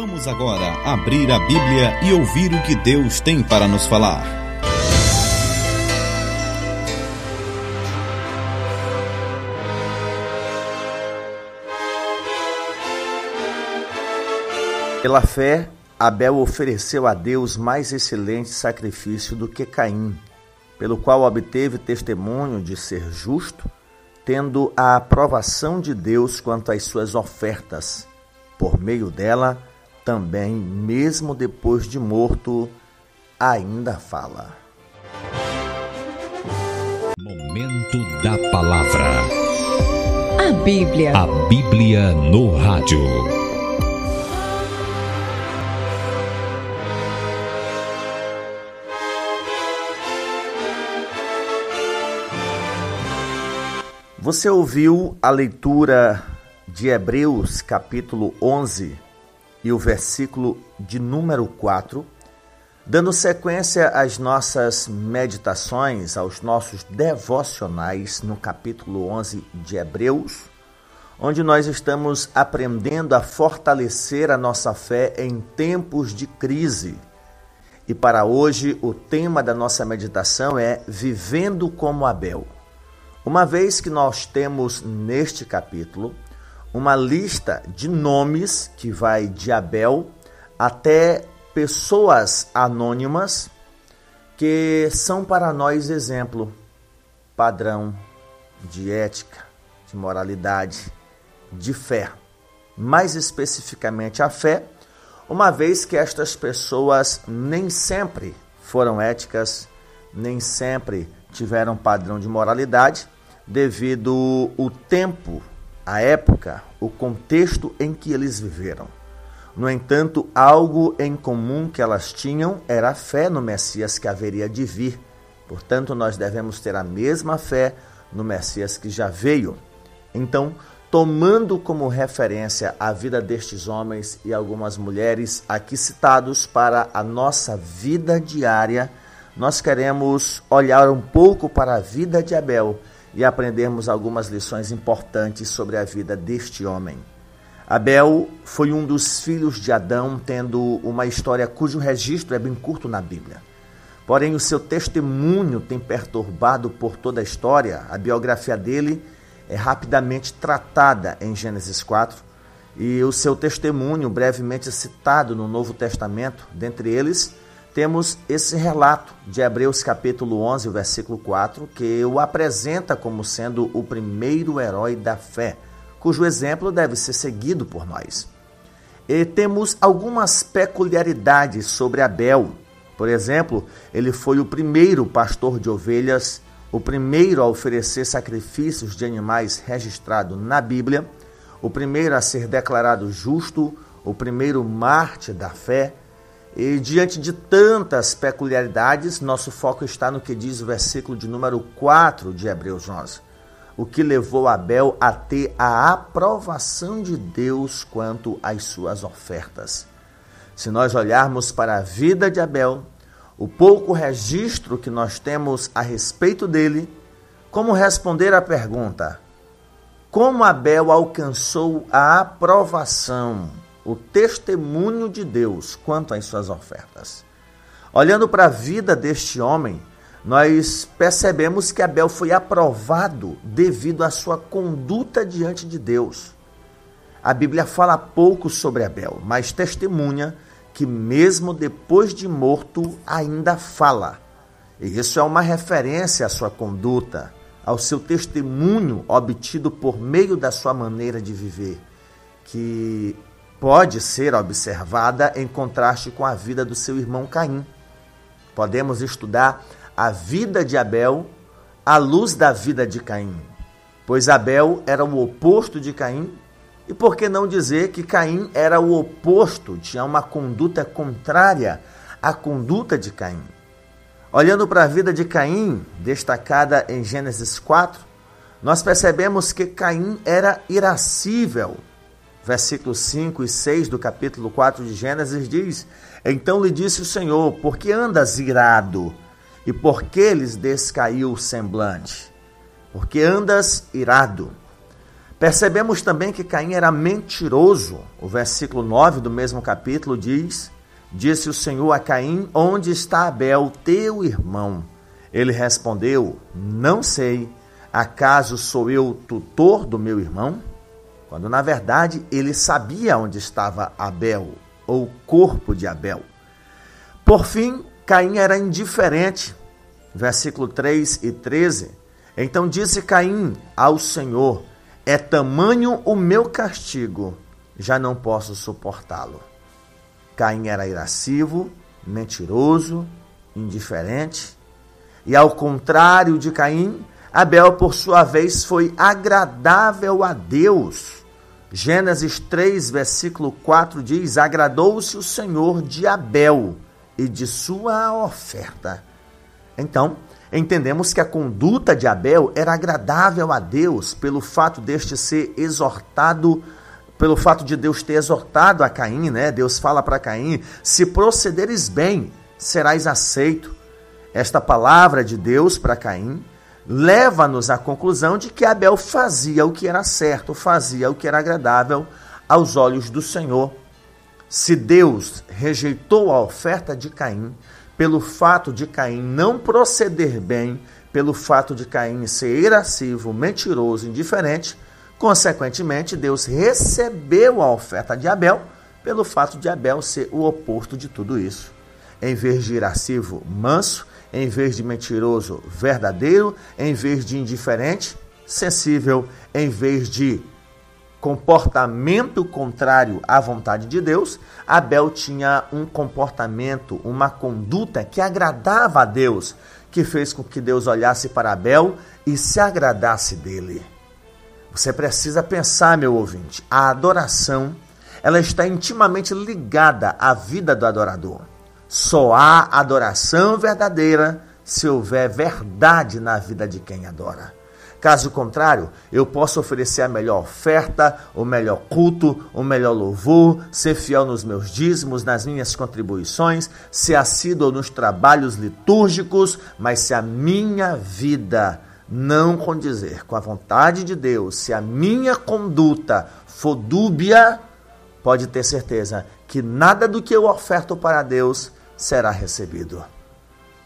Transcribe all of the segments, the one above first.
Vamos agora abrir a Bíblia e ouvir o que Deus tem para nos falar. Pela fé, Abel ofereceu a Deus mais excelente sacrifício do que Caim, pelo qual obteve testemunho de ser justo, tendo a aprovação de Deus quanto às suas ofertas. Por meio dela, também, mesmo depois de morto, ainda fala. Momento da Palavra. A Bíblia. A Bíblia no rádio. Você ouviu a leitura de Hebreus, capítulo 11, e o versículo de número 4, dando sequência às nossas meditações, aos nossos devocionais no capítulo 11 de Hebreus, onde nós estamos aprendendo a fortalecer a nossa fé em tempos de crise. E para hoje, o tema da nossa meditação é Vivendo como Abel. Uma vez que nós temos neste capítulo uma lista de nomes que vai de Abel até pessoas anônimas que são para nós exemplo, padrão de ética, de moralidade, de fé. Mais especificamente a fé, uma vez que estas pessoas nem sempre foram éticas, nem sempre tiveram padrão de moralidade devido o tempo, a época, o contexto em que eles viveram. No entanto, algo em comum que elas tinham era a fé no Messias que haveria de vir. Portanto, nós devemos ter a mesma fé no Messias que já veio. Então, tomando como referência a vida destes homens e algumas mulheres aqui citados para a nossa vida diária, nós queremos olhar um pouco para a vida de Abel e aprendermos algumas lições importantes sobre a vida deste homem. Abel foi um dos filhos de Adão, tendo uma história cujo registro é bem curto na Bíblia. Porém, o seu testemunho tem perturbado por toda a história. A biografia dele é rapidamente tratada em Gênesis 4 e o seu testemunho brevemente citado no Novo Testamento, dentre eles temos esse relato de Hebreus capítulo 11, versículo 4, que o apresenta como sendo o primeiro herói da fé, cujo exemplo deve ser seguido por nós. E temos algumas peculiaridades sobre Abel. Por exemplo, ele foi o primeiro pastor de ovelhas, o primeiro a oferecer sacrifícios de animais registrado na Bíblia, o primeiro a ser declarado justo, o primeiro mártir da fé, e diante de tantas peculiaridades, nosso foco está no que diz o versículo de número 4 de Hebreus 11. O que levou Abel a ter a aprovação de Deus quanto às suas ofertas. Se nós olharmos para a vida de Abel, o pouco registro que nós temos a respeito dele, como responder à pergunta: como Abel alcançou a aprovação o testemunho de Deus quanto às suas ofertas. Olhando para a vida deste homem, nós percebemos que Abel foi aprovado devido à sua conduta diante de Deus. A Bíblia fala pouco sobre Abel, mas testemunha que, mesmo depois de morto, ainda fala. E isso é uma referência à sua conduta, ao seu testemunho obtido por meio da sua maneira de viver, que pode ser observada em contraste com a vida do seu irmão Caim. Podemos estudar a vida de Abel à luz da vida de Caim, pois Abel era o oposto de Caim, e por que não dizer que Caim era o oposto, tinha uma conduta contrária à conduta de Caim? Olhando para a vida de Caim, destacada em Gênesis 4, nós percebemos que Caim era irascível, versículos 5 e 6 do capítulo 4 de Gênesis diz: Então lhe disse o Senhor: Por que andas irado? E por que lhes descaiu o semblante? Porque andas irado. Percebemos também que Caim era mentiroso. O versículo 9 do mesmo capítulo diz: Disse o Senhor a Caim: Onde está Abel, teu irmão? Ele respondeu: Não sei. Acaso sou eu tutor do meu irmão? Quando na verdade ele sabia onde estava Abel, ou o corpo de Abel. Por fim, Caim era indiferente. Versículo 3 e 13. Então disse Caim ao Senhor: é tamanho o meu castigo, já não posso suportá-lo. Caim era irascivo, mentiroso, indiferente. E ao contrário de Caim, Abel, por sua vez, foi agradável a Deus. Gênesis 3, versículo 4 diz: Agradou-se o Senhor de Abel e de sua oferta. Então, Entendemos que a conduta de Abel era agradável a Deus pelo fato deste ser exortado, pelo fato de Deus ter exortado a Caim, né? Deus fala para Caim: se procederes bem, serás aceito. Esta palavra de Deus para Caim leva-nos à conclusão de que Abel fazia o que era certo, fazia o que era agradável aos olhos do Senhor. Se Deus rejeitou a oferta de Caim, pelo fato de Caim não proceder bem, pelo fato de Caim ser irascivo, mentiroso, indiferente, consequentemente, Deus recebeu a oferta de Abel pelo fato de Abel ser o oposto de tudo isso. Em vez de irascivo, manso, em vez de mentiroso, verdadeiro, em vez de indiferente, sensível, em vez de comportamento contrário à vontade de Deus, Abel tinha um comportamento, uma conduta que agradava a Deus, que fez com que Deus olhasse para Abel e se agradasse dele. Você precisa pensar, meu ouvinte, a adoração, ela está intimamente ligada à vida do adorador. Só há adoração verdadeira se houver verdade na vida de quem adora. Caso contrário, eu posso oferecer a melhor oferta, o melhor culto, o melhor louvor, ser fiel nos meus dízimos, nas minhas contribuições, ser assíduo nos trabalhos litúrgicos, mas se a minha vida não condizer com a vontade de Deus, se a minha conduta for dúbia, pode ter certeza que nada do que eu oferto para Deus será recebido.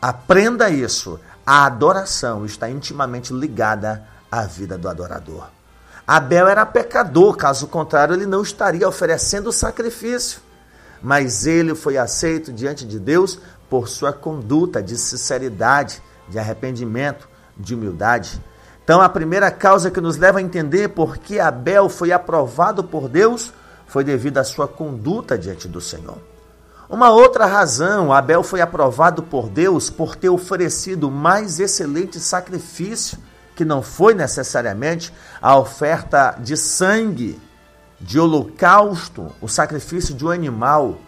Aprenda isso. A adoração está intimamente ligada à vida do adorador. Abel era pecador, caso contrário, ele não estaria oferecendo o sacrifício. Mas ele foi aceito diante de Deus por sua conduta de sinceridade, de arrependimento, de humildade. Então, a primeira causa que nos leva a entender por que Abel foi aprovado por Deus foi devido à sua conduta diante do Senhor. Uma outra razão, Abel foi aprovado por Deus por ter oferecido mais excelente sacrifício, que não foi necessariamente a oferta de sangue, de holocausto, o sacrifício de um animal,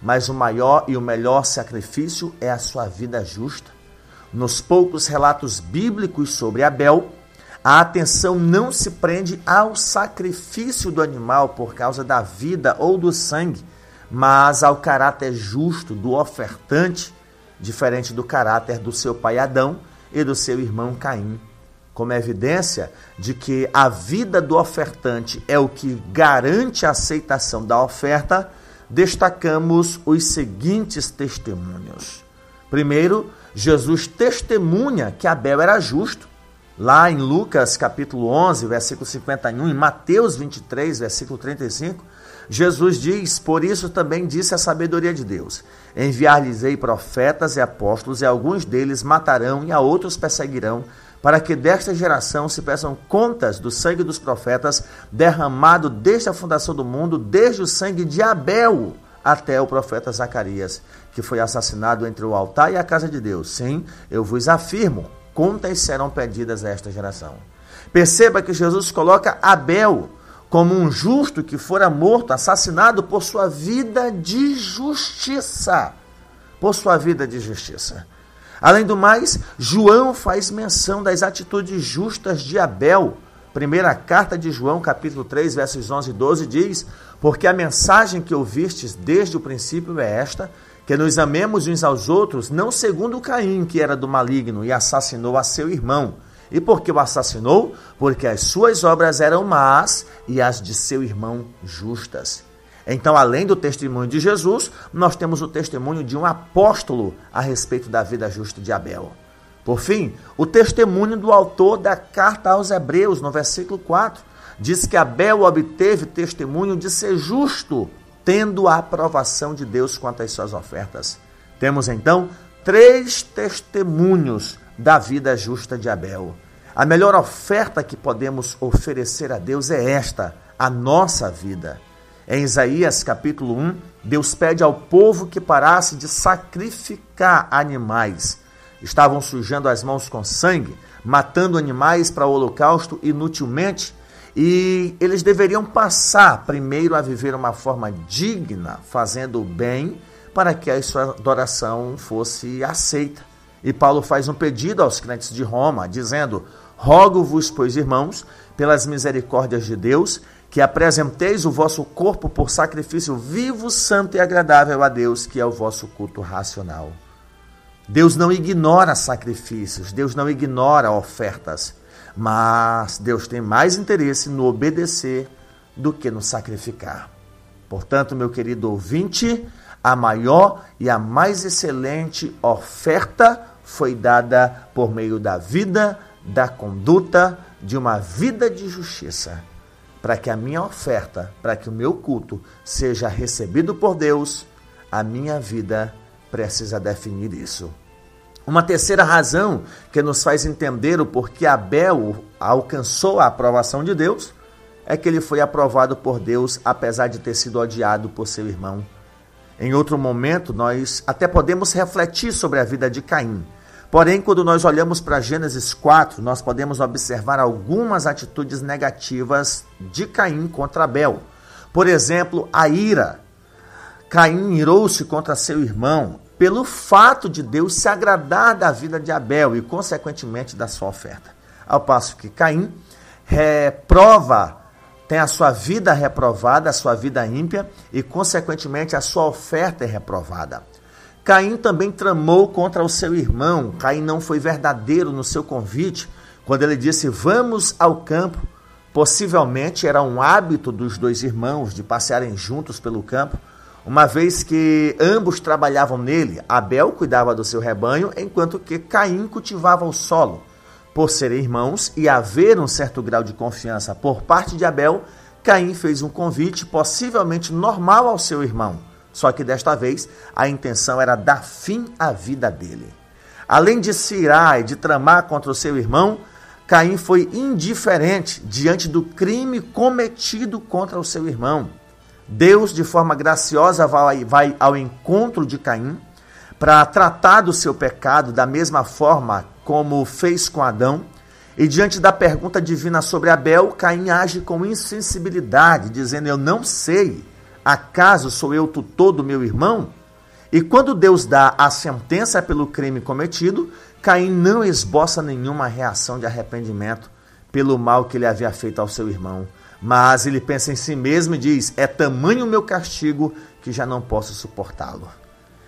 mas o maior e o melhor sacrifício é a sua vida justa. Nos poucos relatos bíblicos sobre Abel, a atenção não se prende ao sacrifício do animal por causa da vida ou do sangue, mas ao caráter justo do ofertante, diferente do caráter do seu pai Adão e do seu irmão Caim. Como evidência de que a vida do ofertante é o que garante a aceitação da oferta, destacamos os seguintes testemunhos. Primeiro, Jesus testemunha que Abel era justo. Lá em Lucas capítulo 11, versículo 51, em Mateus 23, versículo 35, Jesus diz: Por isso também disse a sabedoria de Deus: Enviar-lhes-ei profetas e apóstolos, e alguns deles matarão, e a outros perseguirão, para que desta geração se peçam contas do sangue dos profetas, derramado desde a fundação do mundo, desde o sangue de Abel até o profeta Zacarias, que foi assassinado entre o altar e a casa de Deus. Sim, eu vos afirmo: contas serão pedidas a esta geração. Perceba que Jesus coloca Abel como um justo que fora morto, assassinado por sua vida de justiça. Por sua vida de justiça. Além do mais, João faz menção das atitudes justas de Abel. Primeira carta de João, capítulo 3, versos 11 e 12 diz: Porque a mensagem que ouvistes desde o princípio é esta, que nos amemos uns aos outros, não segundo Caim, que era do maligno e assassinou a seu irmão. E por que o assassinou? Porque as suas obras eram más e as de seu irmão justas. Então, além do testemunho de Jesus, nós temos o testemunho de um apóstolo a respeito da vida justa de Abel. Por fim, o testemunho do autor da carta aos Hebreus, no versículo 4, diz que Abel obteve testemunho de ser justo, tendo a aprovação de Deus quanto às suas ofertas. Temos então três testemunhos da vida justa de Abel. A melhor oferta que podemos oferecer a Deus é esta, a nossa vida. Em Isaías capítulo 1, Deus pede ao povo que parasse de sacrificar animais. Estavam sujando as mãos com sangue, matando animais para o holocausto inutilmente, e eles deveriam passar primeiro a viver uma forma digna, fazendo o bem, para que a sua adoração fosse aceita. E Paulo faz um pedido aos crentes de Roma, dizendo: Rogo-vos, pois, irmãos, pelas misericórdias de Deus, que apresenteis o vosso corpo por sacrifício vivo, santo e agradável a Deus, que é o vosso culto racional. Deus não ignora sacrifícios, Deus não ignora ofertas, mas Deus tem mais interesse no obedecer do que no sacrificar. Portanto, meu querido ouvinte, a maior e a mais excelente oferta foi dada por meio da vida, da conduta, de uma vida de justiça para que a minha oferta, para que o meu culto seja recebido por Deus, a minha vida precisa definir isso. Uma terceira razão que nos faz entender o porquê Abel alcançou a aprovação de Deus é que ele foi aprovado por Deus apesar de ter sido odiado por seu irmão. Em outro momento, nós até podemos refletir sobre a vida de Caim. Porém, quando nós olhamos para Gênesis 4, nós podemos observar algumas atitudes negativas de Caim contra Abel. Por exemplo, a ira. Caim irou-se contra seu irmão pelo fato de Deus se agradar da vida de Abel e, consequentemente, da sua oferta. Ao passo que Caim reprova, tem a sua vida reprovada, a sua vida ímpia e, consequentemente, a sua oferta é reprovada. Caim também tramou contra o seu irmão. Caim não foi verdadeiro no seu convite quando ele disse: Vamos ao campo. Possivelmente era um hábito dos dois irmãos de passearem juntos pelo campo, uma vez que ambos trabalhavam nele. Abel cuidava do seu rebanho, enquanto que Caim cultivava o solo. Por serem irmãos e haver um certo grau de confiança por parte de Abel, Caim fez um convite possivelmente normal ao seu irmão só que desta vez a intenção era dar fim à vida dele. Além de se irar e de tramar contra o seu irmão, Caim foi indiferente diante do crime cometido contra o seu irmão. Deus, de forma graciosa, vai, vai ao encontro de Caim para tratar do seu pecado da mesma forma como fez com Adão. E diante da pergunta divina sobre Abel, Caim age com insensibilidade, dizendo: Eu não sei Acaso sou eu tutor do meu irmão? E quando Deus dá a sentença pelo crime cometido, Caim não esboça nenhuma reação de arrependimento pelo mal que ele havia feito ao seu irmão. Mas ele pensa em si mesmo e diz: É tamanho o meu castigo que já não posso suportá-lo.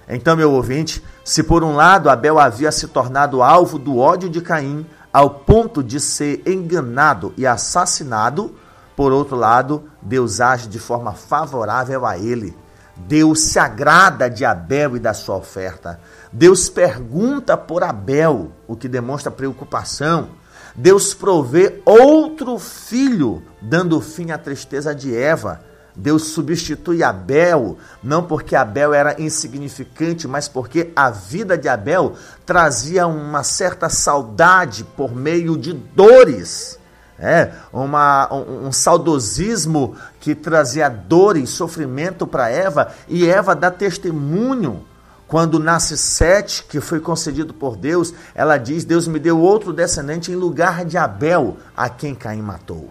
Então, meu ouvinte, se por um lado Abel havia se tornado alvo do ódio de Caim, ao ponto de ser enganado e assassinado, por outro lado, Deus age de forma favorável a ele. Deus se agrada de Abel e da sua oferta. Deus pergunta por Abel, o que demonstra preocupação. Deus provê outro filho, dando fim à tristeza de Eva. Deus substitui Abel, não porque Abel era insignificante, mas porque a vida de Abel trazia uma certa saudade por meio de dores. É, uma, um, um saudosismo que trazia dor e sofrimento para Eva, e Eva dá testemunho. Quando nasce Sete, que foi concedido por Deus, ela diz: Deus me deu outro descendente em lugar de Abel, a quem Caim matou.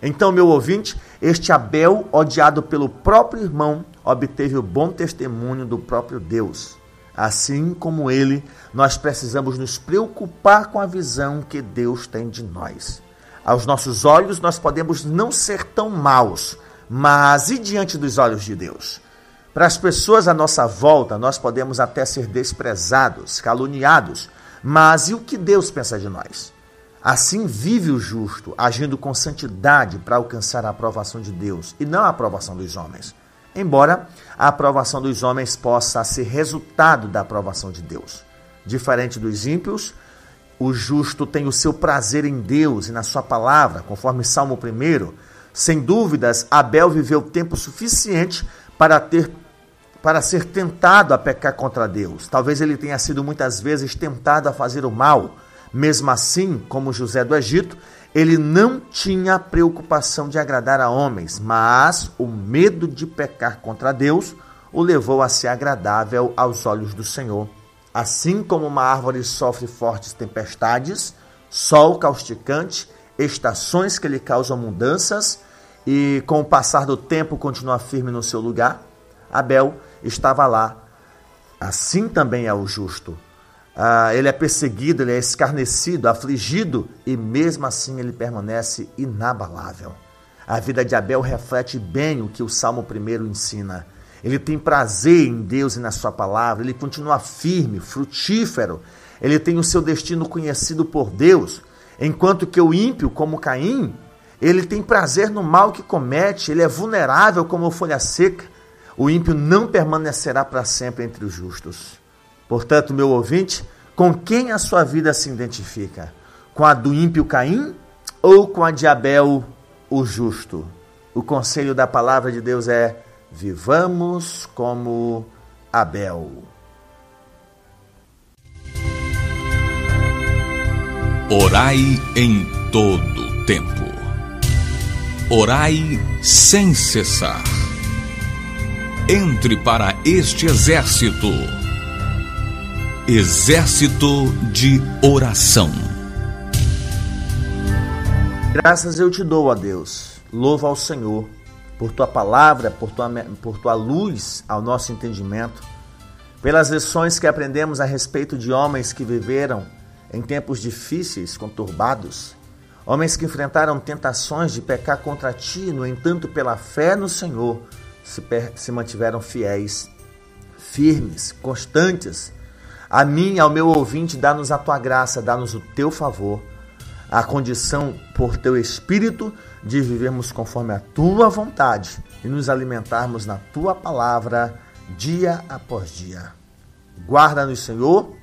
Então, meu ouvinte, este Abel, odiado pelo próprio irmão, obteve o bom testemunho do próprio Deus. Assim como ele, nós precisamos nos preocupar com a visão que Deus tem de nós. Aos nossos olhos, nós podemos não ser tão maus, mas e diante dos olhos de Deus? Para as pessoas à nossa volta, nós podemos até ser desprezados, caluniados, mas e o que Deus pensa de nós? Assim vive o justo, agindo com santidade para alcançar a aprovação de Deus e não a aprovação dos homens. Embora a aprovação dos homens possa ser resultado da aprovação de Deus. Diferente dos ímpios, o justo tem o seu prazer em Deus e na sua palavra, conforme Salmo 1. Sem dúvidas, Abel viveu tempo suficiente para ter para ser tentado a pecar contra Deus. Talvez ele tenha sido muitas vezes tentado a fazer o mal. Mesmo assim, como José do Egito, ele não tinha preocupação de agradar a homens, mas o medo de pecar contra Deus o levou a ser agradável aos olhos do Senhor. Assim como uma árvore sofre fortes tempestades, sol causticante, estações que lhe causam mudanças e com o passar do tempo continua firme no seu lugar, Abel estava lá. Assim também é o justo. Ah, ele é perseguido, ele é escarnecido, afligido e mesmo assim ele permanece inabalável. A vida de Abel reflete bem o que o Salmo 1 ensina. Ele tem prazer em Deus e na Sua palavra, ele continua firme, frutífero, ele tem o seu destino conhecido por Deus, enquanto que o ímpio, como Caim, ele tem prazer no mal que comete, ele é vulnerável como folha seca. O ímpio não permanecerá para sempre entre os justos. Portanto, meu ouvinte, com quem a sua vida se identifica? Com a do ímpio Caim ou com a de Abel, o justo? O conselho da palavra de Deus é: vivamos como Abel. Orai em todo tempo. Orai sem cessar. Entre para este exército Exército de Oração. Graças eu te dou, a Deus. Louva ao Senhor por tua palavra, por tua, por tua luz ao nosso entendimento, pelas lições que aprendemos a respeito de homens que viveram em tempos difíceis, conturbados, homens que enfrentaram tentações de pecar contra ti, no entanto, pela fé no Senhor, se, se mantiveram fiéis, firmes, constantes. A mim, ao meu ouvinte, dá-nos a tua graça, dá-nos o teu favor, a condição por teu espírito de vivermos conforme a tua vontade e nos alimentarmos na tua palavra dia após dia. Guarda-nos, Senhor,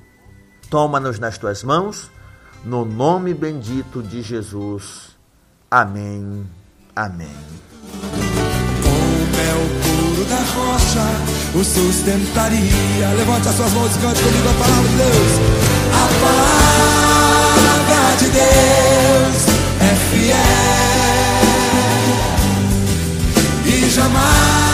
toma-nos nas tuas mãos, no nome bendito de Jesus. Amém. Amém da rocha o sustentaria. Levante as suas mãos e cante comigo a palavra de Deus. A palavra de Deus é fiel. E jamais